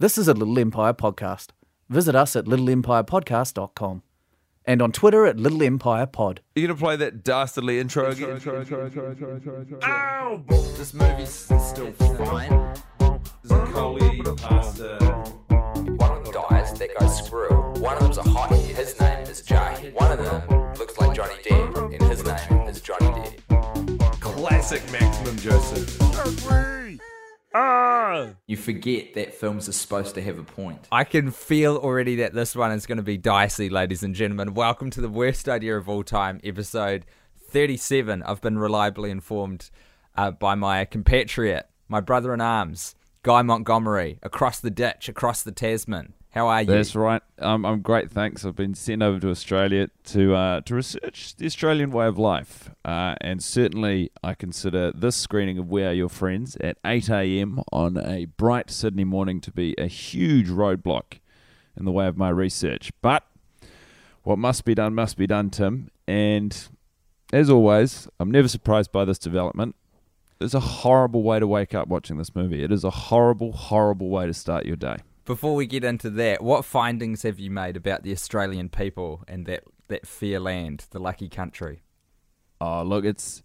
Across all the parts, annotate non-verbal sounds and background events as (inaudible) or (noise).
This is a Little Empire podcast. Visit us at littleempirepodcast.com and on Twitter at Little Empire Pod. You gonna play that dastardly intro again? This movie's still fine. Coley, pasta. One of them dies, that goes screw. One of them's a hottie, his name is Jay. One of them looks like Johnny Depp, and his name is Johnny Depp. Classic Maximum Joseph. You forget that films are supposed to have a point. I can feel already that this one is going to be dicey, ladies and gentlemen. Welcome to the worst idea of all time, episode 37. I've been reliably informed uh, by my compatriot, my brother in arms, Guy Montgomery, across the ditch, across the Tasman. How are you? That's right. Um, I'm great, thanks. I've been sent over to Australia to uh, to research the Australian way of life, uh, and certainly I consider this screening of We Are Your Friends at 8 a.m. on a bright Sydney morning to be a huge roadblock in the way of my research. But what must be done must be done, Tim. And as always, I'm never surprised by this development. It's a horrible way to wake up watching this movie. It is a horrible, horrible way to start your day. Before we get into that, what findings have you made about the Australian people and that, that fair land, the lucky country? Oh, look, it's.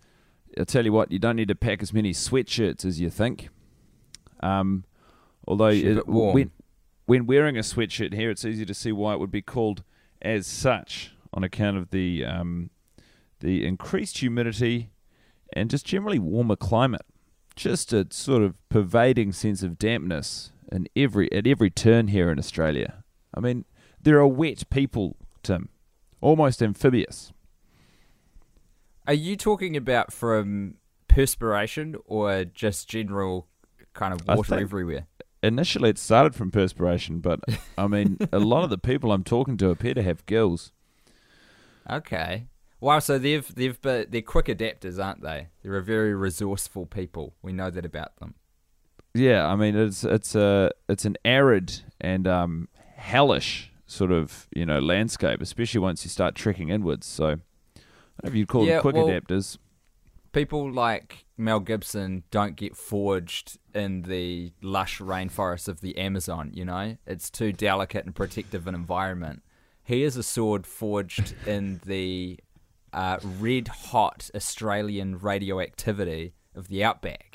I'll tell you what, you don't need to pack as many sweatshirts as you think. Um, although it- when when wearing a sweatshirt here, it's easy to see why it would be called as such on account of the um, the increased humidity and just generally warmer climate. Just a sort of pervading sense of dampness in every at every turn here in Australia. I mean, there are wet people, Tim, almost amphibious. Are you talking about from perspiration or just general kind of water everywhere? initially it started from perspiration, but I mean, a lot of the people I'm talking to appear to have gills. Okay. Wow, so they've they've but they're quick adapters, aren't they? They're a very resourceful people. We know that about them. Yeah, I mean, it's it's a it's an arid and um, hellish sort of you know landscape, especially once you start trekking inwards. So, I don't know if you'd call Yeah, them quick well- adapters. People like Mel Gibson don't get forged in the lush rainforests of the Amazon, you know? It's too delicate and protective an environment. He is a sword forged (laughs) in the uh, red hot Australian radioactivity of the outback.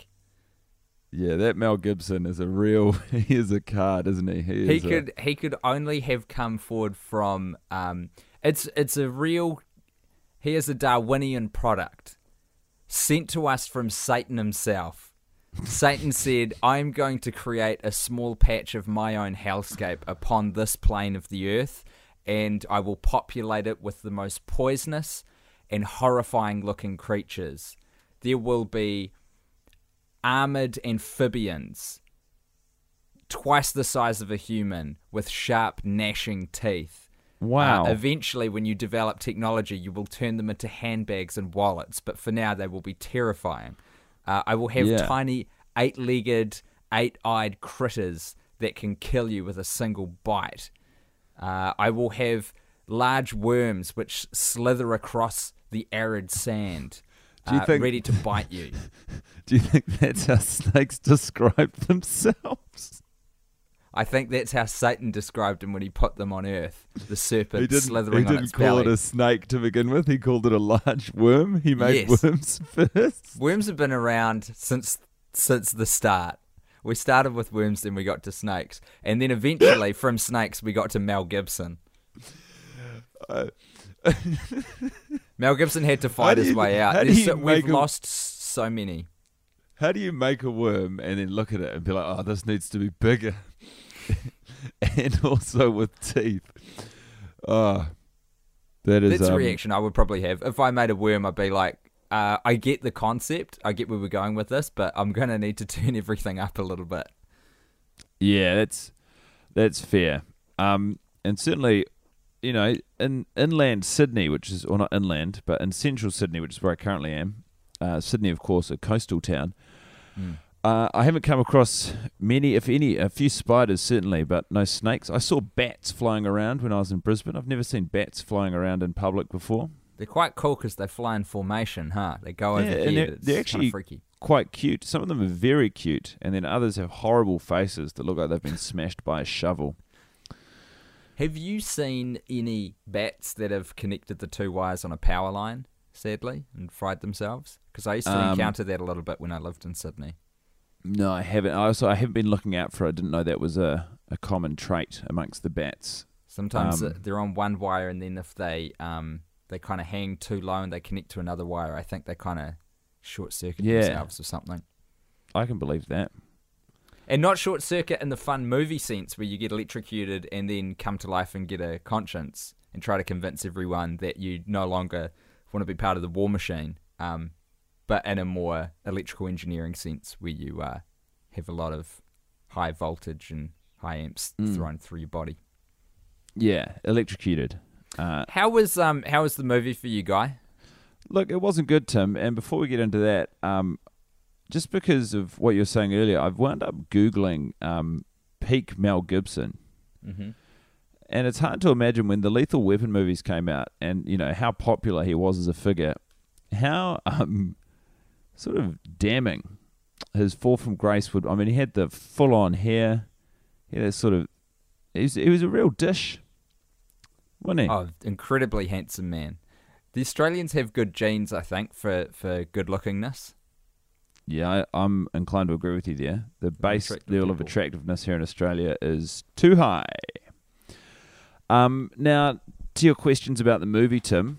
Yeah, that Mel Gibson is a real. (laughs) He is a card, isn't he? He, he is a- could he could only have come forward from um it's it's a real he is a Darwinian product sent to us from Satan himself. Satan said, I'm going to create a small patch of my own hellscape upon this plane of the earth, and I will populate it with the most poisonous and horrifying looking creatures. There will be armored amphibians twice the size of a human with sharp gnashing teeth. wow. Uh, eventually, when you develop technology, you will turn them into handbags and wallets, but for now, they will be terrifying. Uh, I will have Yeah. tiny eight legged, eight eyed critters that can kill you with a single bite. Uh, I will have large worms which slither across the arid sand, uh, think- ready to bite you. (laughs) Do you think that's how snakes (laughs) describe themselves? I think that's how Satan described them when he put them on earth. The serpent He didn't, slithering he on didn't its call belly. it a snake to begin with. He called it a large worm. He made Yes. worms (laughs) first. Worms have been around since since the start. We started with worms, then we got to snakes, and then eventually from snakes we got to Mel Gibson. (laughs) Mel Gibson had to fight his you- way out. how do you so- we've a- lost so many. How do you make a worm and then look at it and be like, oh, this needs to be bigger? (laughs) and also with teeth. Oh, that is. That's a um, reaction I would probably have if I made a worm. I'd be like, uh, I get the concept, I get where we're going with this, but I'm gonna need to (laughs) turn everything up a little bit. Yeah, that's that's fair. Um, and certainly, you know, in inland Sydney, which is, or not inland, but in central Sydney, which is where I currently am, uh, Sydney, of course, a coastal town. Uh, I haven't come across many, if any, a few spiders certainly, but no snakes. I saw bats flying around when I was in Brisbane. I've never seen bats flying around in public before. They're quite cool because they fly in formation, huh? They go over Yeah, here. and they're- they're actually- freaky. quite cute. Some of them are very cute, and then others have horrible faces that look like they've been smashed by a shovel. Have you seen any bats that have connected the two wires on a power line, sadly, and fried themselves? Because I used to Um, encounter that a little bit when I lived in Sydney. No, I haven't. I also I haven't been looking out for. it. I didn't know that was a, a common trait amongst the bats. Sometimes Um, uh, they're on one wire, and then if they um they kind of hang too low and they connect to another wire, I think they kind of short circuit Yeah. themselves or something. I can believe that. And not short circuit in the fun movie sense where you get electrocuted and then come to life and get a conscience and try to convince everyone that you no longer want to be part of the war machine. Um, but in a more electrical engineering sense where you uh, have a lot of high voltage and high amps Mm. thrown through your body. Yeah, electrocuted. Uh, How was um how was the movie for you, guy? Look, it wasn't good, Tim. And before we get into that, um, just because of what you were saying earlier, I've wound up googling um, peak Mel Gibson, Mm-hmm. and it's hard to imagine when the Lethal Weapon movies came out, and you know how popular he was as a figure, how um, sort of damning his fall from grace would. I mean, he had the full-on hair, he had that sort of. He was, he was a real dish, wasn't he? Oh, incredibly handsome man. The Australians have good genes, I think, for, for good lookingness. Yeah, I, I'm inclined to agree with you there. The base level of attractiveness here in Australia is too high. Um, now, to your questions about the movie, Tim,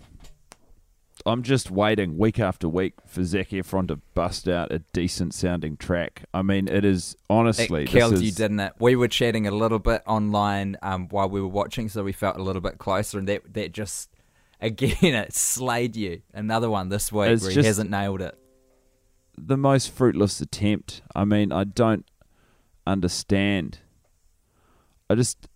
I'm just waiting week after week for Zac Efron to bust out a decent sounding track. I mean, it is honestly. it this killed is- you, didn't it? We were chatting a little bit online um, while we were watching, so we felt a little bit closer, and that that just again (laughs) it slayed you. Another one this week It's where he just- hasn't nailed it. The most fruitless attempt. I mean, I don't understand. I just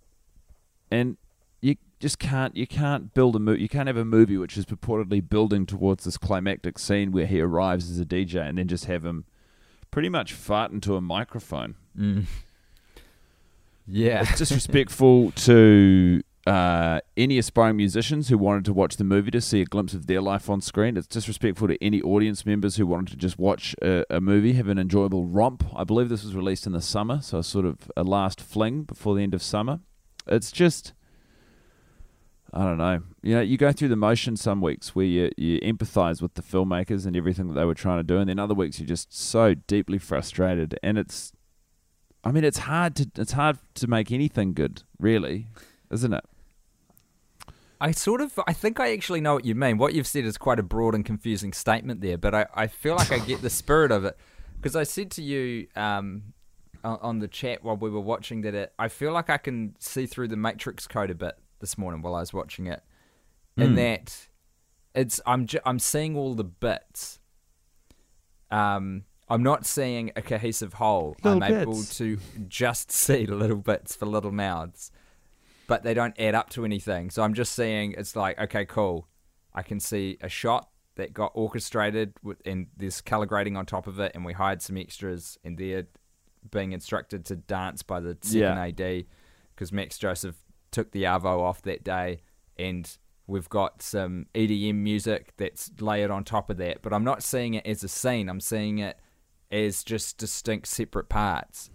and you just can't you can't build a movie. You can't have a movie which is purportedly building towards this climactic scene where he arrives as a DJ and then just have him pretty much fart into a microphone. Mm. (laughs) Yeah, It's (laughs) disrespectful to uh, any aspiring musicians who wanted to watch the movie to see a glimpse of their life on screen. It's disrespectful to any audience members who wanted to just watch a, a movie, have an enjoyable romp. I believe this was released in the summer, so sort of a last fling before the end of summer. It's just. I don't know. You know, you go through the motion some weeks where you, you empathize with the filmmakers and everything that they were trying to do, and then other weeks you're just so deeply frustrated. And it's, I mean, it's hard to it's hard to make anything good, really, isn't it? I sort of, I think I actually know what you mean. What you've said is quite a broad and confusing statement there, but I, I feel like I get the spirit of it. Because I said to you um, on, the chat while we were watching that it, I feel like I can see through the Matrix code a bit this morning while I was watching it. In Mm. that it's, I'm, ju- I'm seeing all the bits. Um, I'm not seeing a cohesive whole. Little I'm able to just (laughs) see little bits for little mouths but they don't add up to anything. So I'm just seeing it's like, okay, cool. I can see a shot that got orchestrated with, and there's color grading on top of it, and we hired some extras, and they're being instructed to dance by the second Yeah. AD because Max Joseph took the Arvo off that day, and we've got some EDM music that's layered on top of that. But I'm not seeing it as a scene. I'm seeing it as just distinct separate parts.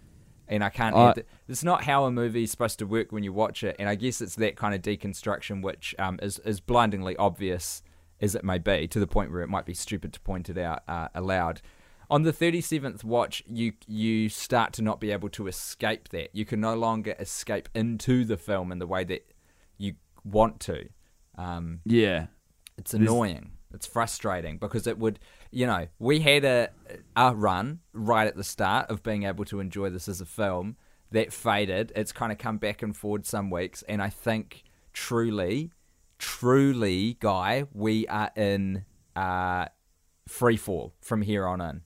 And I can't. I- add th- it's not how a movie is supposed to work when you watch it, and I guess it's that kind of deconstruction which um, is is blindingly obvious as it may be, to the point where it might be stupid to point it out uh, aloud. On the thirty seventh watch, you you start to not be able to escape that. You can no longer escape into the film in the way that you want to. Um, Yeah. it's annoying. It's frustrating because it would, you know, we had a a run right at the start of being able to enjoy this as a film that faded. It's kind of come back and forward some weeks, and I think truly, truly, guy, we are in uh, free fall from here on in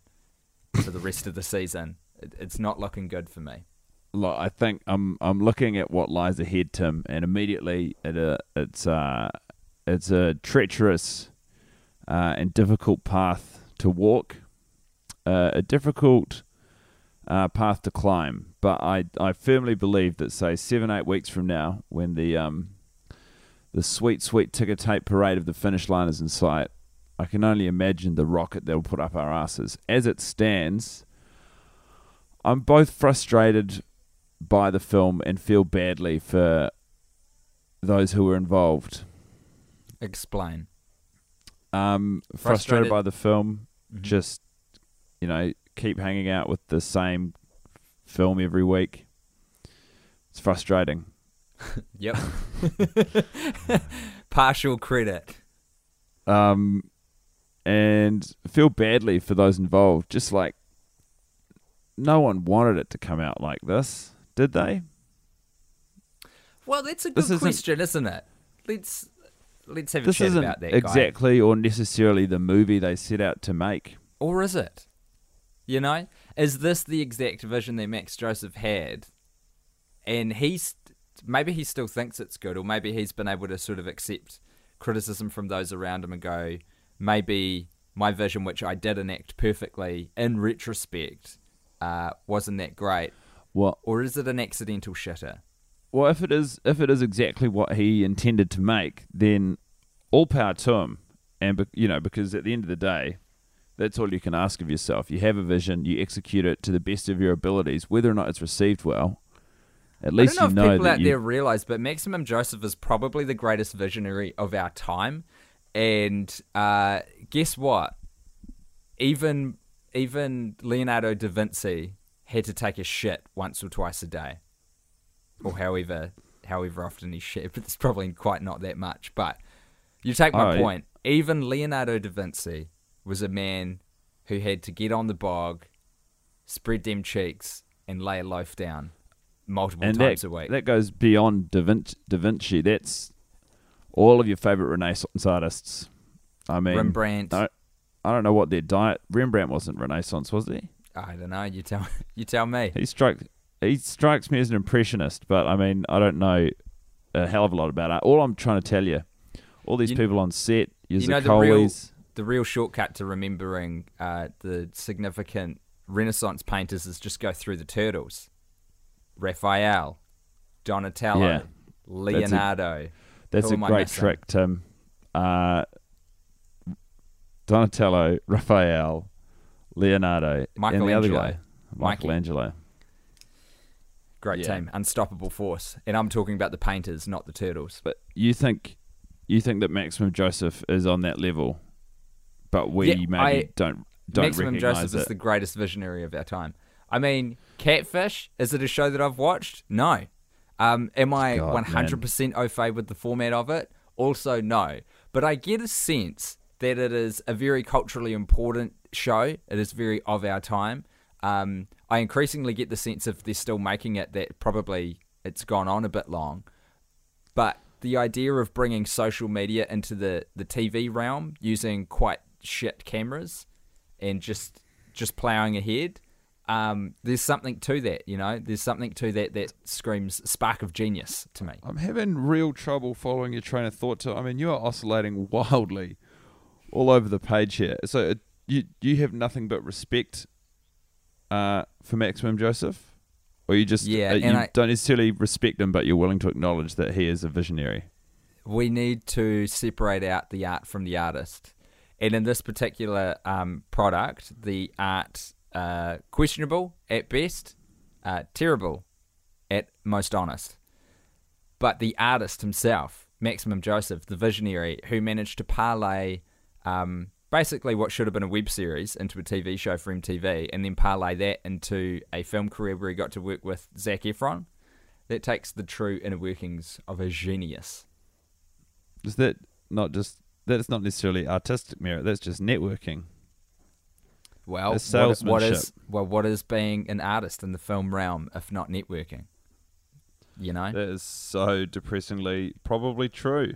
for the rest of the season. It's not looking good for me. Look, I think I'm I'm looking at what lies ahead, Tim, and immediately it, uh, it's uh, it's a treacherous uh, and difficult path to walk, uh, a difficult uh, path to climb. But I I firmly believe that say seven eight weeks from now, when the um the sweet sweet ticker tape parade of the finish line is in sight, I can only imagine the rocket they'll put up our asses. As it stands, I'm both frustrated by the film and feel badly for those who were involved. Explain. Um, frustrated, Frustrated- by the film. Mhm. Just you know, keep hanging out with the same film every week. It's frustrating. (laughs) Yep. (laughs) Partial credit. Um, and feel badly for those involved. Just like no one wanted it to come out like this, did they? Well, that's a good This isn't- question, isn't it? Let's let's have a This chat isn't about that. guy. exactly or necessarily the movie they set out to make. Or is it? You know, is this the exact vision that Max Joseph had? And he's maybe he still thinks it's good, or maybe he's been able to sort of accept criticism from those around him and go, maybe my vision, which I did enact perfectly in retrospect, uh, wasn't that great. Well, Or is it an accidental shitter? Well, if it is, if it is exactly what he intended to make, then all power to him. And you know, because at the end of the day, that's all you can ask of yourself. You have a vision, you execute it to the best of your abilities, whether or not it's received well. At least I don't know you if know people that out you. there realize, but Maximum Joseph is probably the greatest visionary of our time. And uh, guess what? Even even Leonardo da Vinci had to take a shit once or twice a day, or however however often he shit. But it's probably quite not that much. But you take my Oh, yeah. point. Even Leonardo da Vinci was a man who had to get on the bog, spread them cheeks, and lay a loaf down multiple and times that, a week. that goes beyond Da Vinci, da Vinci. That's all of your favorite Renaissance artists. I mean, Rembrandt. I, I don't know what their diet. Rembrandt wasn't Renaissance, was he? I don't know. You tell. (laughs) You tell me. He struck. He strikes me as an impressionist, but I mean, I don't know a hell of a lot about it. All I'm trying to tell you, all these You- people on set, you know the real- The real shortcut to remembering uh, the significant Renaissance painters is just go through the turtles. Raphael, Donatello, Yeah. Leonardo. That's a am I great trick, Tim. Uh, Donatello, Raphael, Leonardo, and the other Michelangelo. guy, Mikey. Great Yeah. team, unstoppable force. And I'm talking about the painters, not the turtles. But you think you think that Maximum Joseph is on that level, but we Yeah, maybe I- don't don't Maximum Joseph it. is the greatest visionary of our time. I mean, Catfish, is it a show that I've watched? No. Um, am I God, 100% au fait with the format of it? Also, no. But I get a sense that it is a very culturally important show. It is very of our time. Um, I increasingly get the sense of they're still making it that probably it's gone on a bit long. But the idea of bringing social media into the, the TV realm using quite shit cameras and just just plowing ahead, um, there's something to that, you know. There's something to that that screams spark of genius to me. I'm having real trouble following your train of thought. To I mean, you are oscillating (laughs) wildly all over the page here. So uh, you you have nothing but respect uh, for Maximum Joseph, or you just Yeah, uh, you I- don't necessarily respect him, but you're willing to acknowledge that he is a visionary. we need to separate out the art from the artist. And in this particular um, product, the art uh, questionable at best, uh, terrible at most honest. But the artist himself, Maximum Joseph, the visionary, who managed to parlay um, basically what should have been a web series into a TV show for MTV, and then parlay that into a film career where he got to work with Zac Efron, that takes the true inner workings of a genius. Is that not just that's not necessarily artistic merit? That's just networking. Well, what, what salesmanship. well, what is being an artist in the film realm if not networking? You know, That is so depressingly probably true.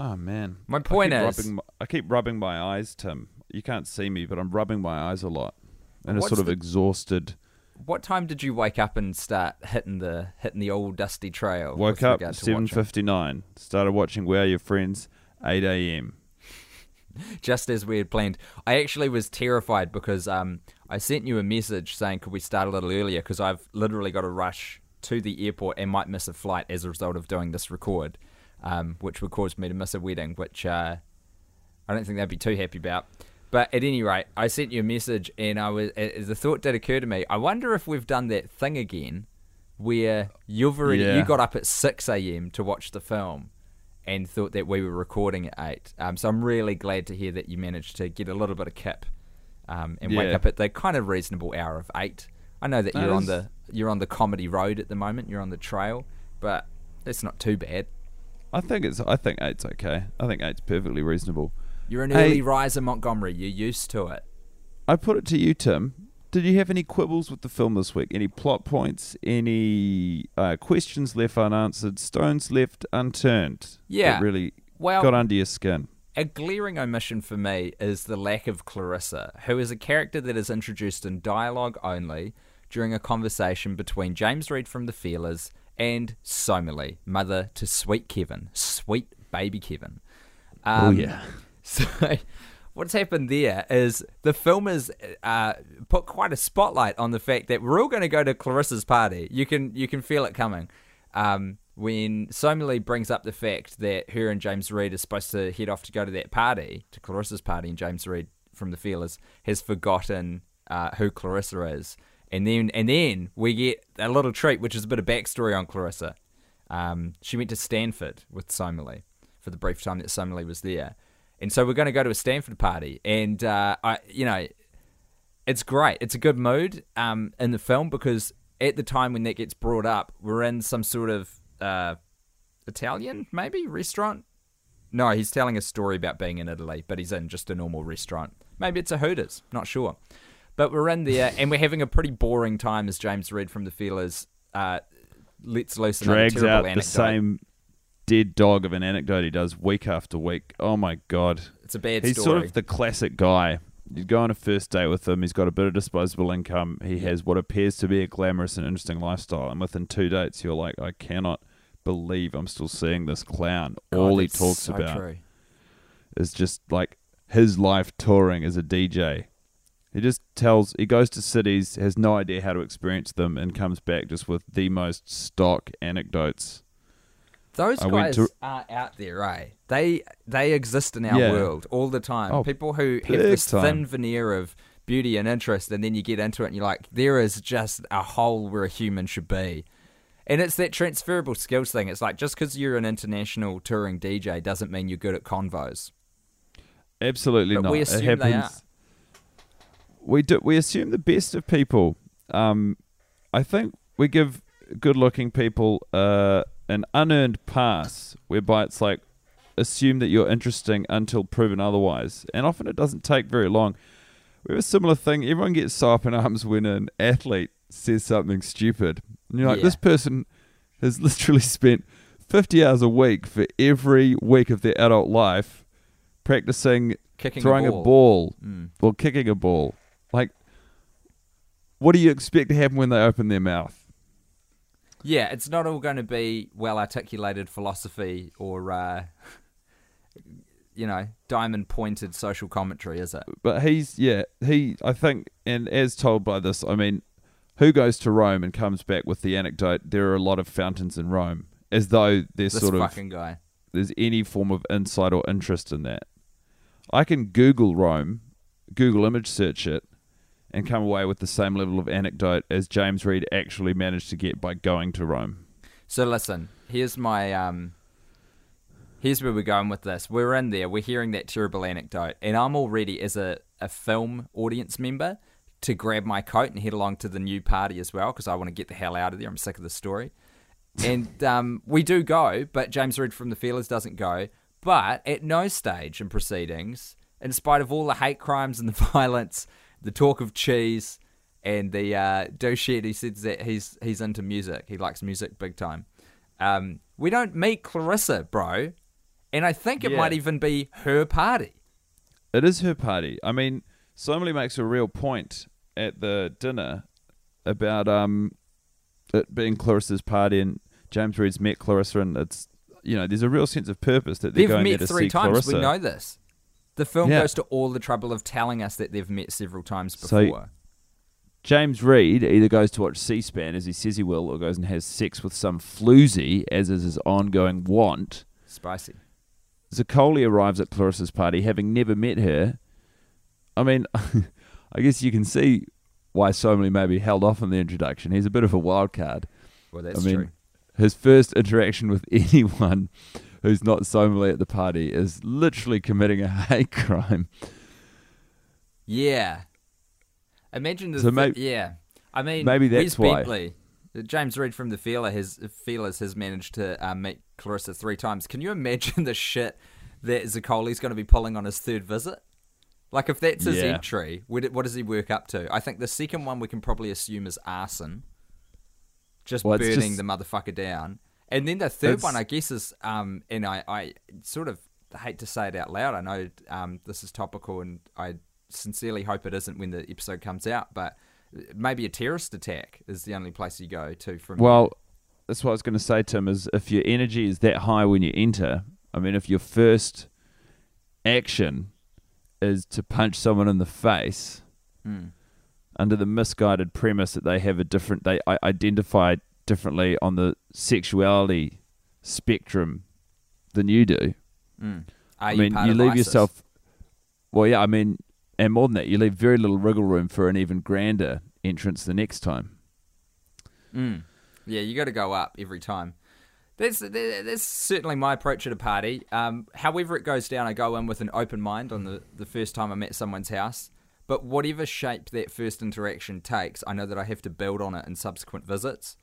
Oh man, My point keep is- my, I keep rubbing my eyes, Tim. You can't see me, but I'm rubbing my eyes a lot, and a sort of the- exhausted. what time did you wake up and start hitting the hitting the old dusty trail? Woke up seven fifty nine. Started watching Where Are Your Friends eight a.m. (laughs) just as we had planned. I actually was terrified because um, I sent you a message saying could we start a little earlier because I've literally got to rush to the airport and might miss a flight as a result of doing this record, um, which would cause me to miss a wedding, which uh, I don't think they'd be too happy about. But at any rate, I sent you a message, and I was uh, the thought did occur to me. I wonder if we've done that thing again, where you've already Yeah. you got up at six a.m. to watch the film, and thought that we were recording at eight. Um, so I'm really glad to hear that you managed to get a little bit of kip, um, and wake up at the kind of reasonable hour of eight. I know that That you're on the you're on the comedy road at the moment. You're on the trail, but it's not too bad. I think it's. I think eight's okay. I think eight's perfectly reasonable. You're an early riser, Montgomery. You're used to it. I put it to you, Tim. Did you have any quibbles with the film this week? Any plot points? Any uh, questions left unanswered? Stones left unturned? Yeah. That really Well, got under your skin. A glaring omission for me is the lack of Clarissa, who is a character that is introduced in dialogue only during a conversation between James Reid from The Feelers and Somali, mother to sweet Kevin, sweet baby Kevin. Um, oh yeah. (laughs) So, what's happened there is the film has uh, put quite a spotlight on the fact that we're all going to go to Clarissa's party. You can you can feel it coming. Um, when Somali brings up the fact that her and James Reid are supposed to head off to go to that party, to Clarissa's party, and James Reid from the Feelers has forgotten uh, who Clarissa is, and then and then we get a little treat, which is a bit of backstory on Clarissa. Um, she went to Stanford with Somali for the brief time that Somali was there, and so we're going to go to a Stanford party, and uh, I, you know, it's great. It's a good mood um, in the film because at the time when that gets brought up, we're in some sort of uh, Italian, maybe restaurant. No, he's telling a story about being in Italy, but he's in just a normal restaurant. Maybe it's a Hooters, not sure. But we're in there and we're having a pretty boring time as James Reid from the Feelers uh, lets loose another Drags out anecdote. the same dead dog of an anecdote he does week after week. Oh my god. It's a bad He's story. sort of the classic guy. You go on a first date with him. He's got a bit of disposable income. He has what appears to be a glamorous and interesting lifestyle. And within two dates, you're like, I cannot believe I'm still seeing this clown. God, All he talks so about true. is just like his life touring as a DJ. He just tells, he goes to cities, has no idea how to experience them, and comes back just with the most stock anecdotes. Those I guys to- are out there, right? They they exist in our Yeah. world all the time. Oh, People who have this time. thin veneer of beauty and interest, and then you get into it and you're like, there is just a hole where a human should be. And it's that transferable skills thing. It's like just because you're an international touring DJ doesn't mean you're good at convos. Absolutely But not. we it assume happens. they are. We do. We assume the best of people. Um, I think we give good-looking people uh, an unearned pass, whereby it's like assume that you're interesting until proven otherwise, and often it doesn't take very long. We have a similar thing. Everyone gets so up in arms when an athlete says something stupid, and you're like, Yeah. this person has (laughs) literally spent 50 hours a week for every week of their adult life practicing Kicking throwing a a ball. ball, Mm. or kicking a ball. Like, what do you expect to happen when they open their mouth? Yeah, it's not all going to be well articulated philosophy or, uh, you know, diamond pointed social commentary, is it? But he's yeah, he I think, and as told by this, I mean, who goes to Rome and comes back with the anecdote? There are a lot of fountains in Rome, as though there's This sort of fucking guy. there's any form of insight or interest in that. I can Google Rome, Google image search it, and come away with the same level of anecdote as James Reid actually managed to get by going to Rome. So listen, here's my um here's where we're going with this. We're in there, we're hearing that terrible anecdote, and I'm already as a, a film audience member to grab my coat and head along to the new party as well, because I want to get the hell out of there. I'm sick of the story. And (laughs) um, we do go, but James Reid from the Feelers doesn't go. But at no stage in proceedings, in spite of all the hate crimes and the (laughs) violence, the talk of cheese, and the uh, douchey, he says that he's he's into music. He likes music big time. Um, we don't meet Clarissa, bro, and I think it Yeah. might even be her party. It is her party. I mean, Somali makes a real point at the dinner about um it being Clarissa's party and James Reid's met Clarissa and it's you know, there's a real sense of purpose that they're They've going met there to three see times. Clarissa. We know this. The film Yeah. goes to all the trouble of telling us that they've met several times So- before. James Reid either goes to watch C-SPAN as he says he will, or goes and has sex with some floozy, as is his ongoing want. Spicy. Zaccoli arrives at Clarissa's party having never met her. I mean, (laughs) I guess you can see why Somali maybe held off on the introduction. He's a bit of a wild card. Well, that's I mean, true. his first interaction with (laughs) anyone who's not Somali at the party is literally committing a (laughs) hate crime. Yeah. Imagine the So thi- may- yeah. I mean, maybe Wes that's why. Bentley, uh, James Reid from the Feeler has Feelers has managed to uh, meet Clarissa three times. Can you imagine (laughs) the shit that Zaccoli's going to be pulling on his third visit? Like, if that's his Yeah. entry, what, what does he work up to? I think the second one we can probably assume is arson, just Well, burning just- the motherfucker down. And then the third It's- one, I guess, is um, and I, I sort of hate to say it out loud. I know um, this is topical, and I sincerely hope it isn't when the episode comes out. But maybe a terrorist attack is the only place you go to from. Well, that's what I was going to say, Tim. Is if your energy is that high when you enter, I mean, if your first action is to punch someone in the face Mm. under the misguided premise that they have a different, they identify differently on the sexuality spectrum than you do. Mm. I mean, you leave ISIS? yourself. Well, yeah, I mean, and more than that, you leave very little wriggle room for an even grander entrance the next time. Mm. Yeah, you got to go up every time. That's that's certainly my approach at a party. Um, however it goes down, I go in with an open mind on the, the first time I'm at someone's house. But whatever shape that first interaction takes, I know that I have to build on it in subsequent visits.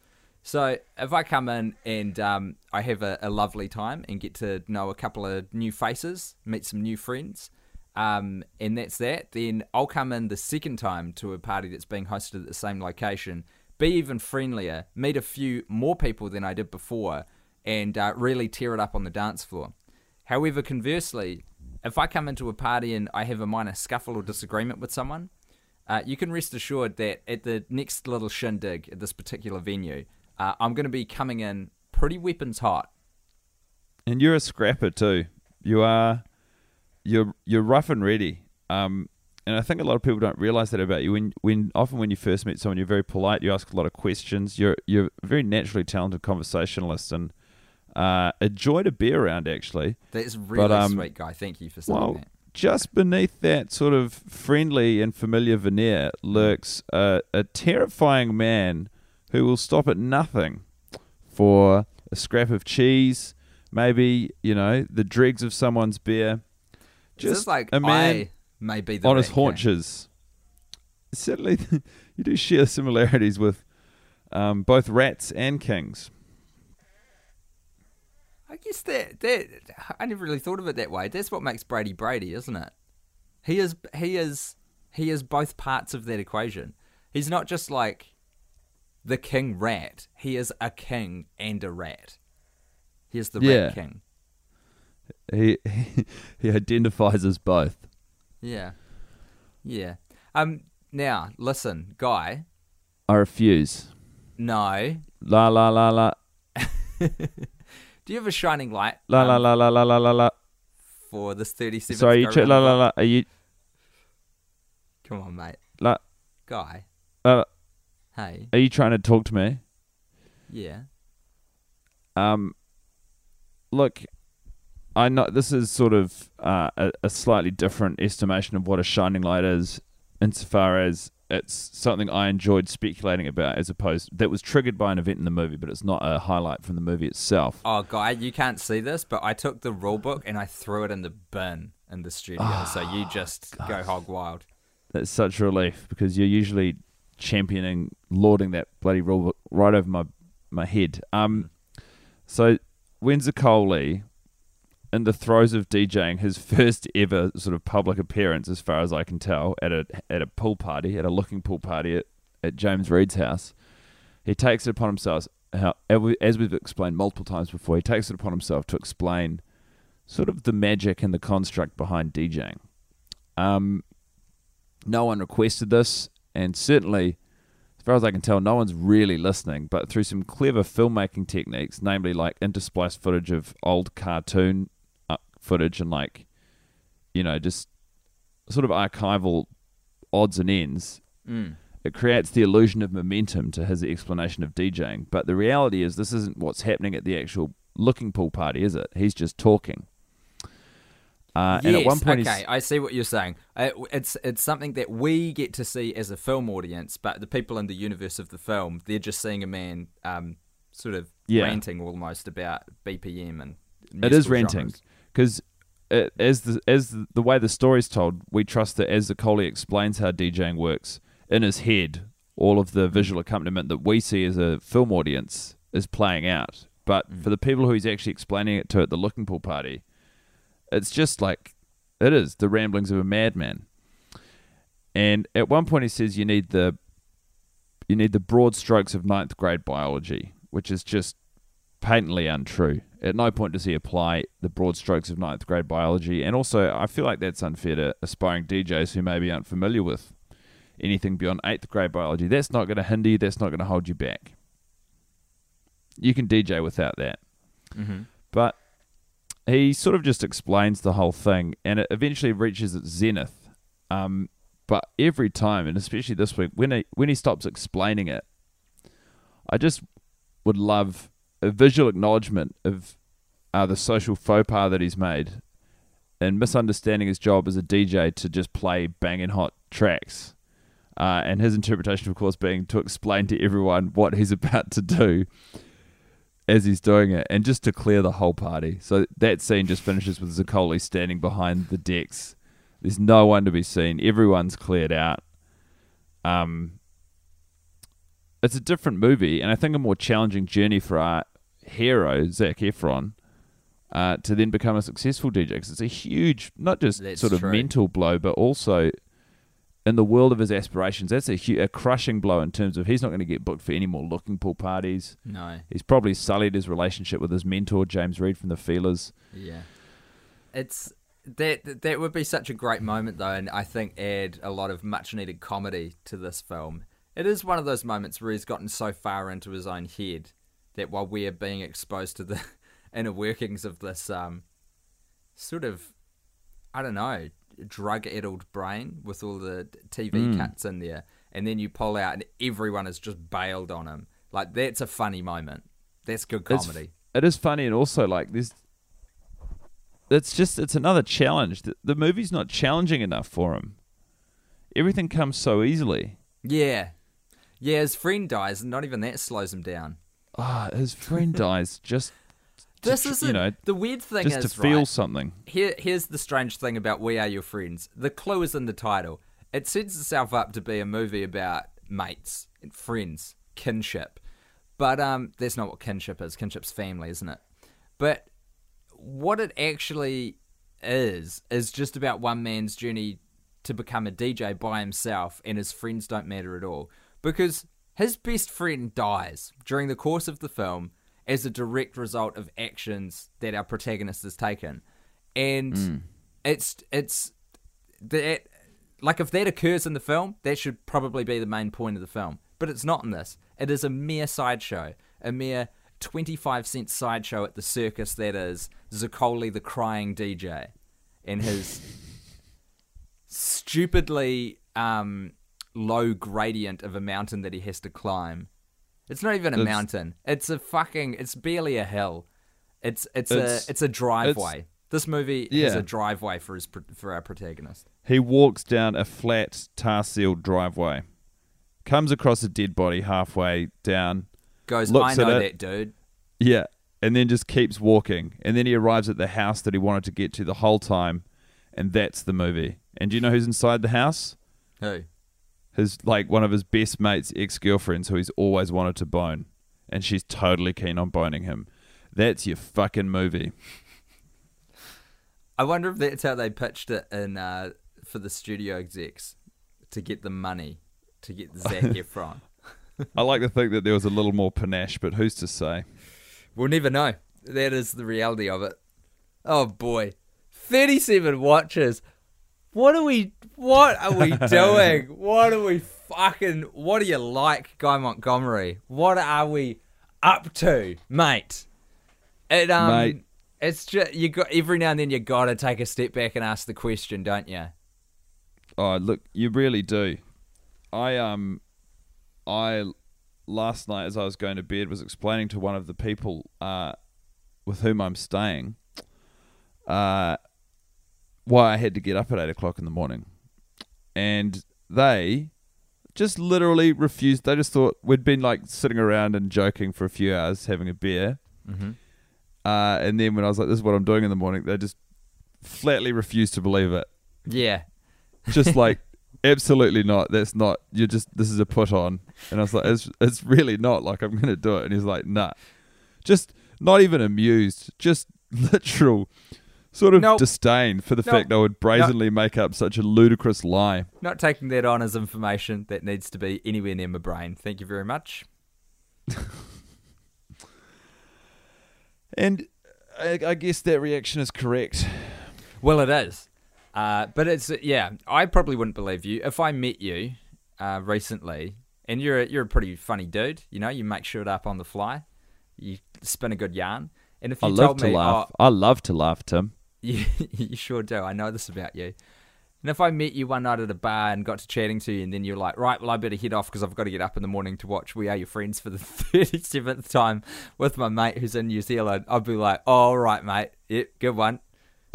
So if I come in and um, I have a, a lovely time and get to know a couple of new faces, meet some new friends, um, and that's that, then I'll come in the second time to a party that's being hosted at the same location, be even friendlier, meet a few more people than I did before, and uh, really tear it up on the dance floor. However, conversely, if I come into a party and I have a minor scuffle or disagreement with someone, uh, you can rest assured that at the next little shindig at this particular venue, uh, I'm going to be coming in pretty weapons hot. And you're a scrapper too. You are. You're you're rough and ready. Um, and I think a lot of people don't realize that about you. When when often when you first meet someone, you're very polite. You ask a lot of questions. You're you're a very naturally talented conversationalist and uh, a joy to be around. Actually, That's really um, sweet, guy. Thank you for saying well, that. just beneath that sort of friendly and familiar veneer lurks a, a terrifying man who will stop at nothing for a scrap of cheese, maybe you know the dregs of someone's beer. Just like a man I may be the on his King? haunches. Certainly, (laughs) you do share similarities with um, both rats and kings. I guess that that I never really thought of it that way. That's what makes Brady Brady, isn't it? He is he is he is both parts of that equation. He's not just like the king rat. He is a king and a rat. He is the Yeah. rat king. He (laughs) he identifies as both. Yeah. Yeah. Um now, listen, guy. I refuse. No. La la la la (laughs) Do you have a shining light la la um, la la la la la la. for this 37th Sorry, you ch- la la la. Are you Come on, mate. la, Guy. la, Hey. Are you trying to talk to me? Yeah. Um, look, I know this is sort of uh, a, a slightly different estimation of what a shining light is, insofar as it's something I enjoyed speculating about, as opposed that was triggered by an event in the movie, but it's not a highlight from the movie itself. Oh, guy, you can't see this, but I took the rule book and I threw it in the bin in the studio. so you just go hog wild. That's such relief because you're usually championing, lauding that bloody rule right over my my head. Um, so when Zaccoli, in the throes of DJing, his first ever sort of public appearance, as far as I can tell, at a at a pool party, at a looking pool party at, at James Reid's house, he takes it upon himself. As we've explained multiple times before, he takes it upon himself to explain sort of the magic and the construct behind DJing. Um, no one requested this, and certainly, as far as I can tell, no one's really listening. But through some clever filmmaking techniques, namely like interspliced footage of old cartoon uh, footage and like, you know, just sort of archival odds and ends, Mm. it creates the illusion of momentum to his explanation of DJing. But the reality is, this isn't what's happening at the actual looking pool party, is it? He's just talking. Uh, yes, and at one point, he's- okay, I see what you're saying. Uh, It's it's something that we get to see as a film audience, but the people in the universe of the film, they're just seeing a man um, sort of Yeah. ranting almost about BPM and it is renting because as the as the, the way the story's told, we trust that as Zaccoli explains how DJing works in his head, all of the visual accompaniment that we see as a film audience is playing out. But Mm. for the people who he's actually explaining it to at the looking pool party, it's just like it is the ramblings of a madman. And at one point, he says you need the you need the broad strokes of ninth grade biology, which is just patently untrue. At no point does he apply the broad strokes of ninth grade biology, and also I feel like that's unfair to aspiring DJs who maybe aren't familiar with anything beyond eighth grade biology. That's not going to hinder you. That's not going to hold you back. You can DJ without that, mm-hmm. but he sort of just explains the whole thing, and it eventually reaches its zenith. Um, but every time, and especially this week, when he when he stops explaining it, I just would love a visual acknowledgement of uh, the social faux pas that he's made and misunderstanding his job as a DJ to just play banging hot tracks. Uh, and his interpretation, of course, being to explain to everyone what he's (laughs) about to do as he's doing it and just to clear the whole party. So that scene just finishes with Zaccoli standing behind the decks. There's no one to be seen. Everyone's cleared out. Um, it's a different movie, and I think a more challenging journey for our hero Zac Efron uh, to then become a successful DJ. 'cause it's a huge, not just That's sort of true. mental blow, but also in the world of his aspirations. That's a, hu- a crushing blow in terms of he's not going to get booked for any more looking pool parties. No, He's probably sullied his relationship with his mentor James Reid from the Feelers. yeah, it's that that would be such a great moment though, and I think add a lot of much needed comedy to this film. It is one of those moments where he's gotten so far into his own head that while we are being exposed to the (laughs) inner workings of this um sort of I don't know drug addled brain with all the TV cuts in there, and then you pull out and everyone has just bailed on him. Like that's a funny moment. That's good It's- comedy. it is funny and also like this. it's just it's another challenge the, the movie's not challenging enough for him everything comes so easily Yeah. Yeah, his friend dies, and not even that slows him down. ah his friend (laughs) dies just This is you know the weird thing just is to feel right, something here, here's the strange thing about We Are Your Friends. The clue is in the title. It sets itself up to be a movie about mates and friends, kinship. But um, that's not what kinship is. Kinship's family, isn't it? But what it actually is is just about one man's journey to become a DJ by himself, and his friends don't matter at all because his best friend dies during the course of the film as a direct result of actions that our protagonist has taken, and it's it's that like if that occurs in the film, that should probably be the main point of the film. But it's not in this. It is a mere sideshow, a mere twenty-five cent sideshow at the circus that is Zaccoli the crying DJ, and his stupidly um, low gradient of a mountain that he has to climb. It's not even a It's- mountain. It's a fucking. It's barely a hill. It's it's, It's- a it's a driveway. this movie Yeah. a driveway for his for our protagonist. he walks down a flat tar sealed driveway comes across a dead body halfway down Goes, I know that dude. Yeah. And then just keeps walking. And then he arrives at the house that he wanted to get to the whole time. And that's the movie. And do you know who's inside the house? Who? His like one of his best mates' ex girlfriends who he's always wanted to bone. And she's totally keen on boning him. That's your fucking movie. I wonder if that's how they pitched it in uh, for the studio execs to get the money to get the Zac (laughs) Efron. I like to think that there was a little more panache, but who's to say? We'll never know. That is the reality of it. Oh boy, thirty-seven watches. What are we? What are we (laughs) doing? what are we fucking? What do you like, Guy Montgomery? What are we up to, mate? It um, Mate. it's just you got every now and then you got to take a step back and ask the question, don't you? Oh, look, you really do. I um, I last night as I was going to bed was explaining to one of the people uh, with whom I'm staying, uh, why I had to get up at eight o'clock in the morning, and they just literally refused. They just thought we'd been like sitting around and joking for a few hours, having a beer, Mm-hmm. uh, and then when I was like, "This is what I'm doing in the morning," they just flatly refused to believe it. Yeah. Just (laughs) like, absolutely not. That's not. You're just. This is a put on. And I was like, "It's it's really not. Like I'm gonna do it." And he's like, "Nah." Just not even amused. Just (laughs) literal. Sort of Nope. disdain for the Nope. fact I would brazenly make up such a ludicrous lie. Not taking that on as information that needs to be anywhere near my brain. Thank you very much. And I, I guess that reaction is correct. Well, it is. Uh, but it's yeah. I probably wouldn't believe you if I met you uh, recently, and you're a, you're a pretty funny dude. You know, you make shit up on the fly. You spin a good yarn. And if I you love told to me, laugh. oh, I love to laugh, Tim. You, (laughs) you sure do. I know this about you. And if I met you one night at a bar and got to chatting to you, and then you're like, right, well, I better head off because I've got to get up in the morning to watch We Are Your Friends for the (laughs) 37th time with my mate who's in New Zealand, I'd be like, oh, all right, mate. Yep, good one.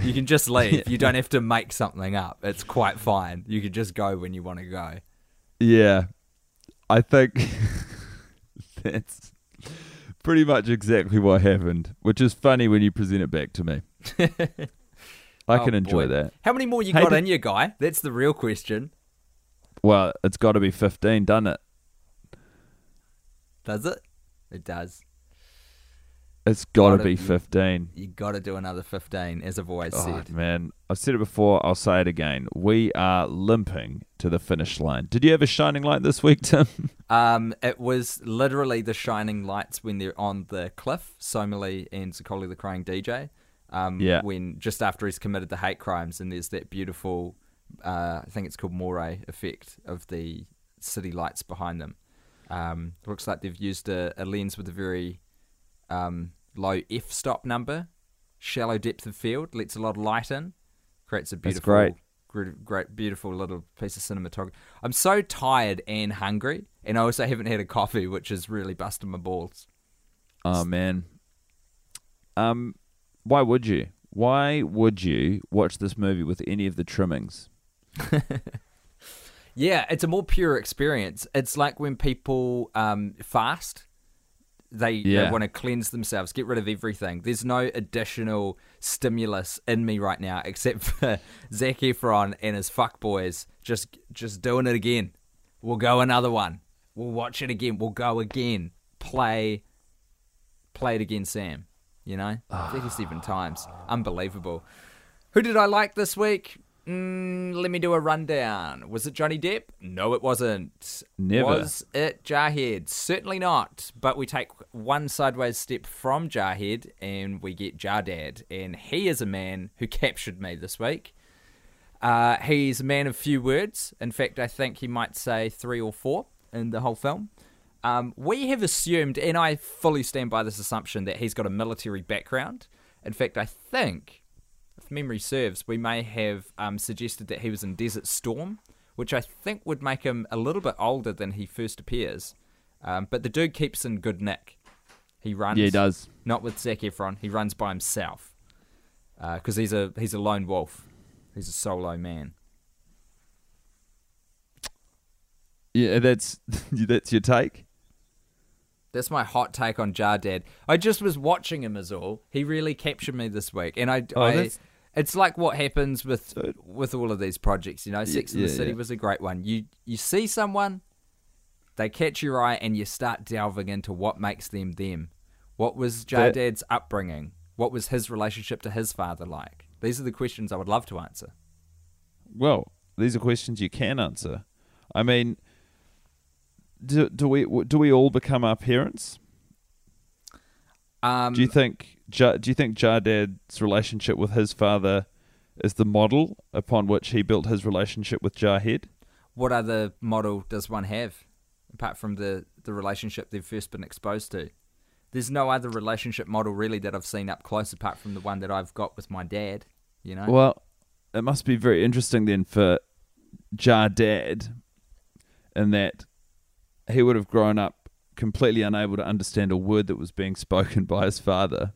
You can just leave. (laughs) You don't have to make something up. It's quite fine. You can just go when you want to go. Yeah, I think that's pretty much exactly what happened, which is funny when you present it back to me. I Oh, can enjoy boy. that. How many more you Hey, got did- in you, guy? That's the real question. Well, it's got to be 15, doesn't it? Does it? It does. It's got to be be- 15. You got to do another 15, as I've always Oh, said. man. I've said it before. I'll say it again. We are limping to the finish line. Did you have a shining light this week, Tim? (laughs) Um, it was literally the shining lights when they're on the cliff, Somali and Zikoli the crying DJ. Um, Yeah. When just after he's committed the hate crimes, and there's that beautiful, uh, I think it's called moire effect of the city lights behind them. Um, looks like they've used a, a lens with a very um, low f stop number, shallow depth of field, lets a lot of light in, creates a beautiful, great. great, great, beautiful little piece of cinematography. I'm so tired and hungry, and I also haven't had a coffee, which is really busting my balls. Oh, man. Um, Why would you? Why would you watch this movie with any of the trimmings? (laughs) Yeah, it's a more pure experience. It's like when people um, fast, they, Yeah. want to cleanse themselves, get rid of everything. There's no additional stimulus in me right now except (laughs) for Zac Efron and his fuckboys just just doing it again. We'll go another one. We'll watch it again. We'll go again. Play, play it again, Sam. You know, thirty-seven times, unbelievable. Who did I like this week? Mm, let me do a rundown. Was it Johnny Depp? No, it wasn't. Never. Was it Jarhead? Certainly not. But we take one sideways step from Jarhead and we get Jardad. And he is a man who captured me this week. Uh, he's a man of few words. In fact, I think he might say three or four in the whole film. Um, we have assumed, and I fully stand by this assumption, that he's got a military background. In fact, I think, if memory serves, we may have um, suggested that he was in Desert Storm, which I think would make him a little bit older than he first appears. Um, but the dude keeps in good nick. He runs. Yeah, he does. Not with Zac Efron. He runs by himself because he's a he's a lone wolf. He's a solo man. Yeah, that's (laughs) that's your take. That's my hot take on Jardad. I just was watching him as all. He really captured me this week, and I, Oh, I it's like what happens with with all of these projects. You know, Sex in yeah, the City yeah. was a great one. You you see someone, they catch your eye, and you start delving into what makes them them. What was Jardad's upbringing? What was his relationship to his father like? These are the questions I would love to answer. Well, these are questions you can answer. I mean, do, do we do we all become our parents? Um, Do you think do you think Jardad's relationship with his father is the model upon which he built his relationship with Jarhead? what other model does one have apart from the, the relationship they've first been exposed to? There's no other relationship model really that I've seen up close apart from the one that I've got with my dad, you know? Well, it must be very interesting then for Jardad in that he would have grown up completely unable to understand a word that was being spoken (laughs) by his father.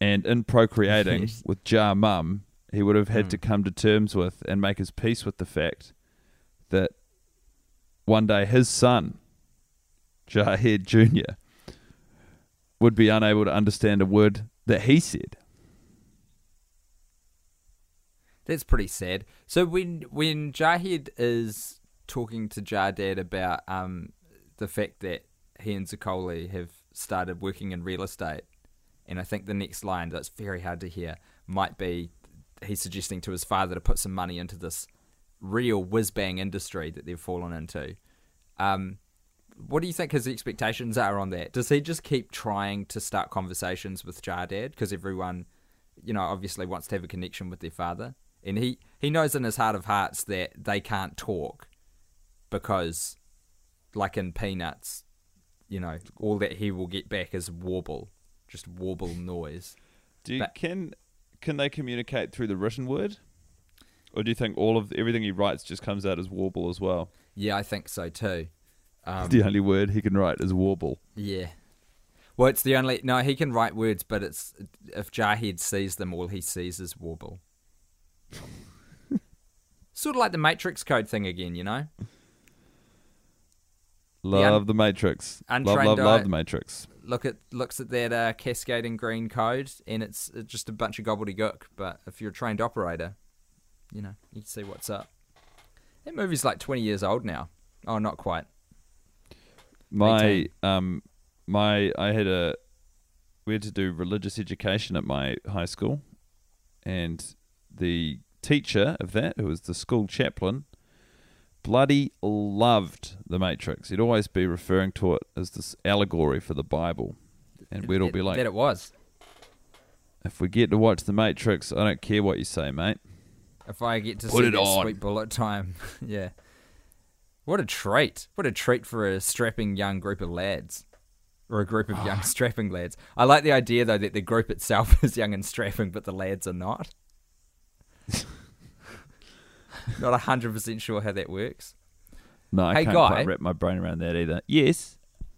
And in procreating Yes. (laughs) with Jar Mum, he would have had Hmm. to come to terms with and make his peace with the fact that one day his son, Jarhead Jr., would be unable to understand a word that he said. That's pretty sad. So when when Jahed is talking to Jardad about um the fact that he and Zakoli have started working in real estate, and I think the next line that's very hard to hear might be he's suggesting to his father to put some money into this real whiz bang industry that they've fallen into. Um, what do you think his expectations are on that? Does he just keep trying to start conversations with Jardad because everyone, you know, obviously wants to have a connection with their father, and he he knows in his heart of hearts that they can't talk because, like in Peanuts, you know, all that he will get back is warble, just warble noise. Do you, But- can can they communicate through the written word, or do you think all of everything he writes just comes out as warble as well? Yeah, I think so too. Um, the only word he can write is warble. Yeah. Well, it's the only no. He can write words, but it's if Jarhead sees them, all he sees is warble. (laughs) sort of like the Matrix code thing again, you know. Love the Matrix. Untrained love, love eye- the Matrix. Look at looks at that uh, cascading green code, and it's, it's just a bunch of gobbledygook. But if you're a trained operator, you know you can see what's up. That movie's like 20 years old now. Oh, not quite. My 18. um my I had a we had to do religious education at my high school and the teacher of that, who was the school chaplain, bloody loved the Matrix. He'd always be referring to it as this allegory for the Bible. And we'd all be like, that it was. if we get to watch the Matrix, I don't care what you say, mate. If I get to Put see it that on. sweet bullet time, (laughs) yeah. What a treat! What a treat for a strapping young group of lads, or a group of young (sighs) strapping lads. I like the idea though that the group itself (laughs) is young and strapping, but the lads are not. (laughs) not hundred percent sure how that works. No, I Hey, can't Guy. quite wrap my brain around that either. Yes.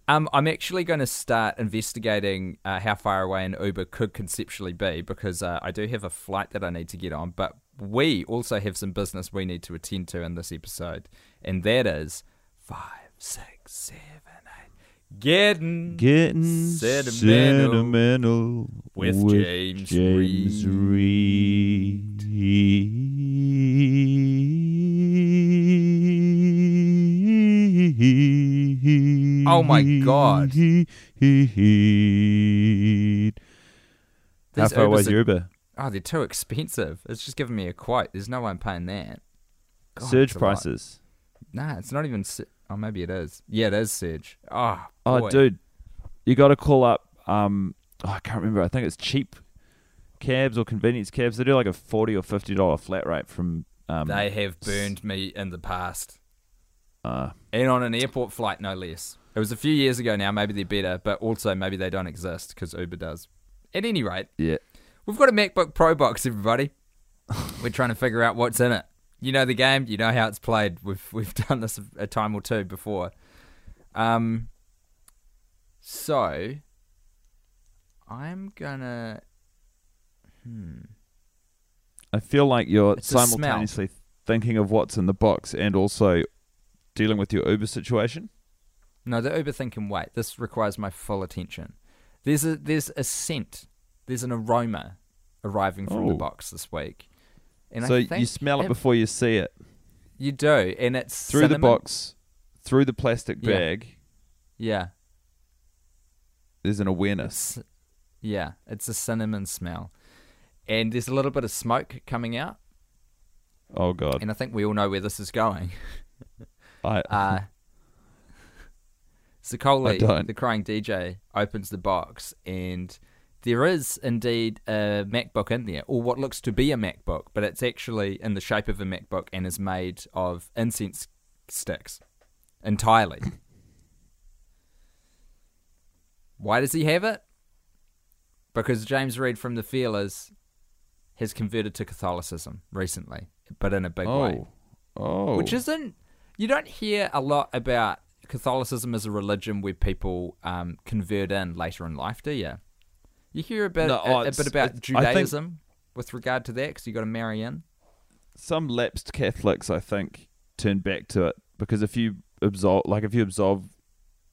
Um, I'm actually going to start investigating uh, how far away an Uber could conceptually be because uh, I do have a flight that I need to get on, but we also have some business we need to attend to in this episode, and that is five, six, seven, eight. Getting Getting Sentimental sentimental, with James James Reid. Oh my God. How far away Ubers is are- your Uber? Oh, they're too expensive. It's just giving me a quote. There's no one paying that. God, Surge it's a lot. prices. Nah, it's not even. Su- Oh, maybe it is. Yeah, it is Surge. Oh, Oh, boy. dude, you got to call up. Um, oh, I can't remember. I think it's cheap cabs or convenience cabs. They do like a forty or fifty dollar flat rate from. Um, They have burned me in the past. uh, And on an airport flight, no less. It was a few years ago now. Maybe they're better, but also maybe they don't exist because Uber does. At any rate, yeah. we've got a MacBook Pro box, everybody. We're trying to figure out what's in it. You know the game. You know how it's played. We've we've done this a time or two before. Um. So, I'm gonna. Hmm. I feel like you're It's simultaneously thinking of what's in the box and also dealing with your Uber situation. No, the Uber thing can wait. This requires my full attention. There's a there's a scent, there's an aroma arriving from the Oh. box this week, and so I you think smell it it- before you see it You do, and it's through the cinnamon. box, through the plastic Yeah. bag. Yeah, There's an awareness. it's, yeah, it's a cinnamon smell, and there's a little bit of smoke coming out, Oh god, and I think we all know where this is going. I (laughs) Uh, I the crying DJ, opens the box and there is indeed a MacBook in there, or what looks to be a MacBook, but it's actually in the shape of a MacBook and is made of incense sticks entirely. (laughs) Why does he have it? Because James Reid from the Feelers has converted to Catholicism recently, but in a big way oh oh which isn't you don't hear a lot about Catholicism is a religion where people um, convert in later in life, do you? You hear a bit No, oh, a, a bit about Judaism. with regard to that because you got to marry in. Some lapsed Catholics, I think, turn back to it because if you absolve, like if you absolve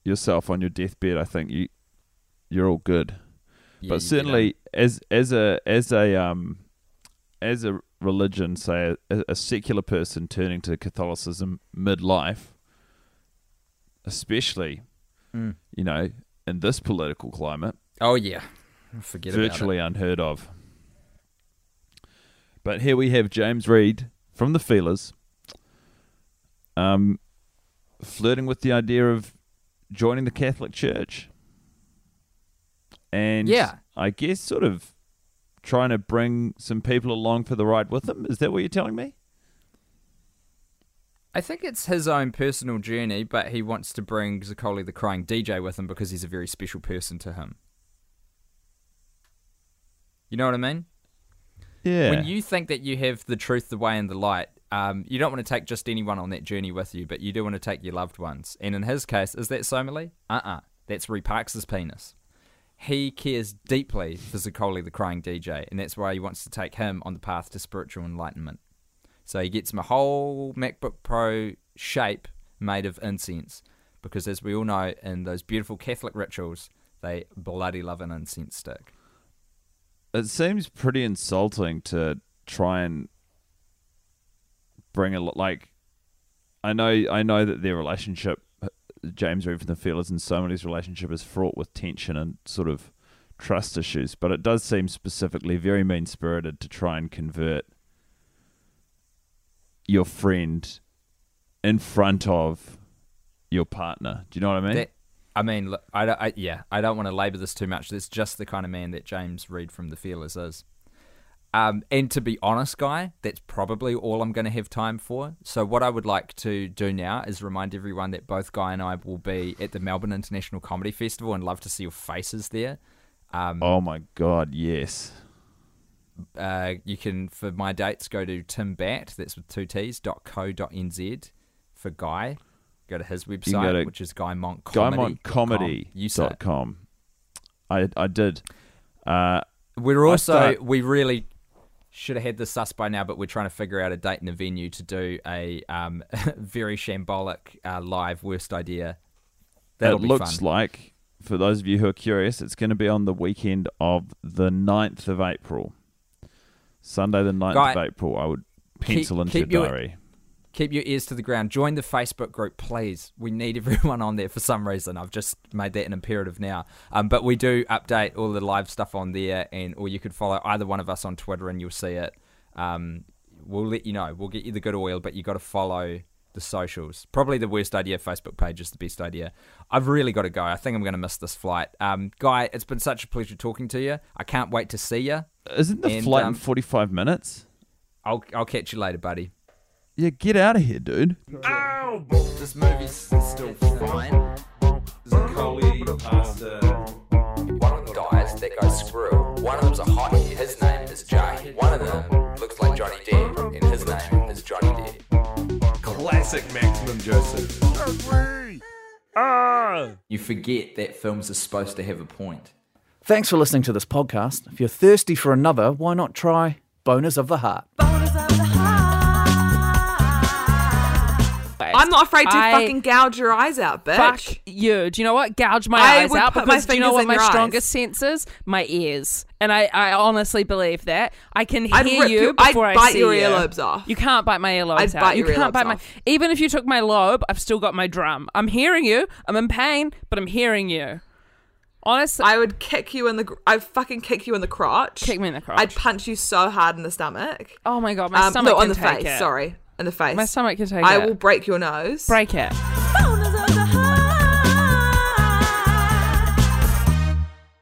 yourself on your deathbed, I think you you're all good. Yeah, but certainly, as as a as a um as a religion, say a, a secular person turning to Catholicism midlife, especially, Mm. you know, in this political climate, Oh yeah, forget about it. virtually unheard of. But here we have James Reid from the Feelers, um, flirting with the idea of joining the Catholic Church, and Yeah. I guess sort of trying to bring some people along for the ride with him. Is that what you're telling me? I think it's his own personal journey, but he wants to bring Zaccoli the Crying DJ with him because he's a very special person to him. You know what I mean? Yeah. When you think that you have the truth, the way, and the light, um, you don't want to take just anyone on that journey with you, but you do want to take your loved ones. And in his case, is that Somali? Uh uh That's where he parks his penis. He cares deeply for Zaccoli the Crying DJ, and that's why he wants to take him on the path to spiritual enlightenment. So he gets a whole MacBook Pro shape made of incense, because as we all know, in those beautiful Catholic rituals, they bloody love an incense stick. it seems pretty insulting to try and bring a lo- like I know I know that their relationship James Reid from the Feelers and somebody's relationship is fraught with tension and sort of trust issues, but it does seem specifically very mean spirited to try and convert your friend in front of your partner. Do you know what I mean? That, I mean, look, I, don't- I yeah, I don't want to labour this too much. That's just the kind of man that James Reid from the Feelers is. Um, and to be honest, guy, that's probably all I'm going to have time for. So what I would like to do now is remind everyone that both Guy and I will be at the Melbourne International Comedy Festival and love to see your faces there. Um, oh my god, yes. Uh, you can for my dates go to timbatt that's with two t's dot co dot nz for guy go to his website to which is guymont GuymontComedy.com. you said it. I I did. Uh, we're also start- we really should have had this sus by now but we're trying to figure out a date and a venue to do a um, (laughs) very shambolic uh, live worst idea be looks fun like, for those of you who are curious, it's going to be on the weekend of the 9th of April. Sunday, the 9th Guy, of April. I would keep- pencil into keep your your- diary. keep your ears to the ground. Join the Facebook group, please. We need (laughs) everyone on there for some reason. I've just made that an imperative now. Um, but we do update all the live stuff on there, and or you could follow either one of us on Twitter, and you'll see it. Um, we'll let you know. We'll get you the good oil, but you got to follow the socials. Probably the worst idea. Facebook page is the best idea. I've really got to go. I think I'm going to miss this flight. Um, Guy, it's been such a pleasure talking to you. I can't wait to see you. Isn't the and, flight um, in 45 minutes? I'll I'll catch you later, buddy. Yeah, get out of here, dude. This movie's still fine. Zaccoli, pasta. One of them dies, that goes screw. One of them's a hottie, his name is Jay. One of them looks like Johnny Depp, and his name is Johnny Depp. Classic Maximum Joseph. You forget that films are supposed to have a point. Thanks for listening to this podcast. If you're thirsty for another, why not try Boners of the Heart? Not afraid to I- fucking gouge your eyes out, bitch. Fuck you. Do you know what? Gouge my I eyes out put my because do you know what my strongest sense is? My ears. And I, I honestly believe that. I can hear I'd you your- I'd before I bite see your you. earlobes off. You can't bite my earlobes I'd out. bite you can't bite my off. even if you took my lobe, I've still got my drum. I'm hearing you. I'm in pain, but I'm hearing you. Honestly, I would kick you in the. I'd fucking kick you in the crotch. Kick me in the crotch. I'd punch you so hard in the stomach. oh my god, my Um, stomach no, can on the take face. it. Sorry, in the face. My stomach can take it. I it. will break your nose. break it.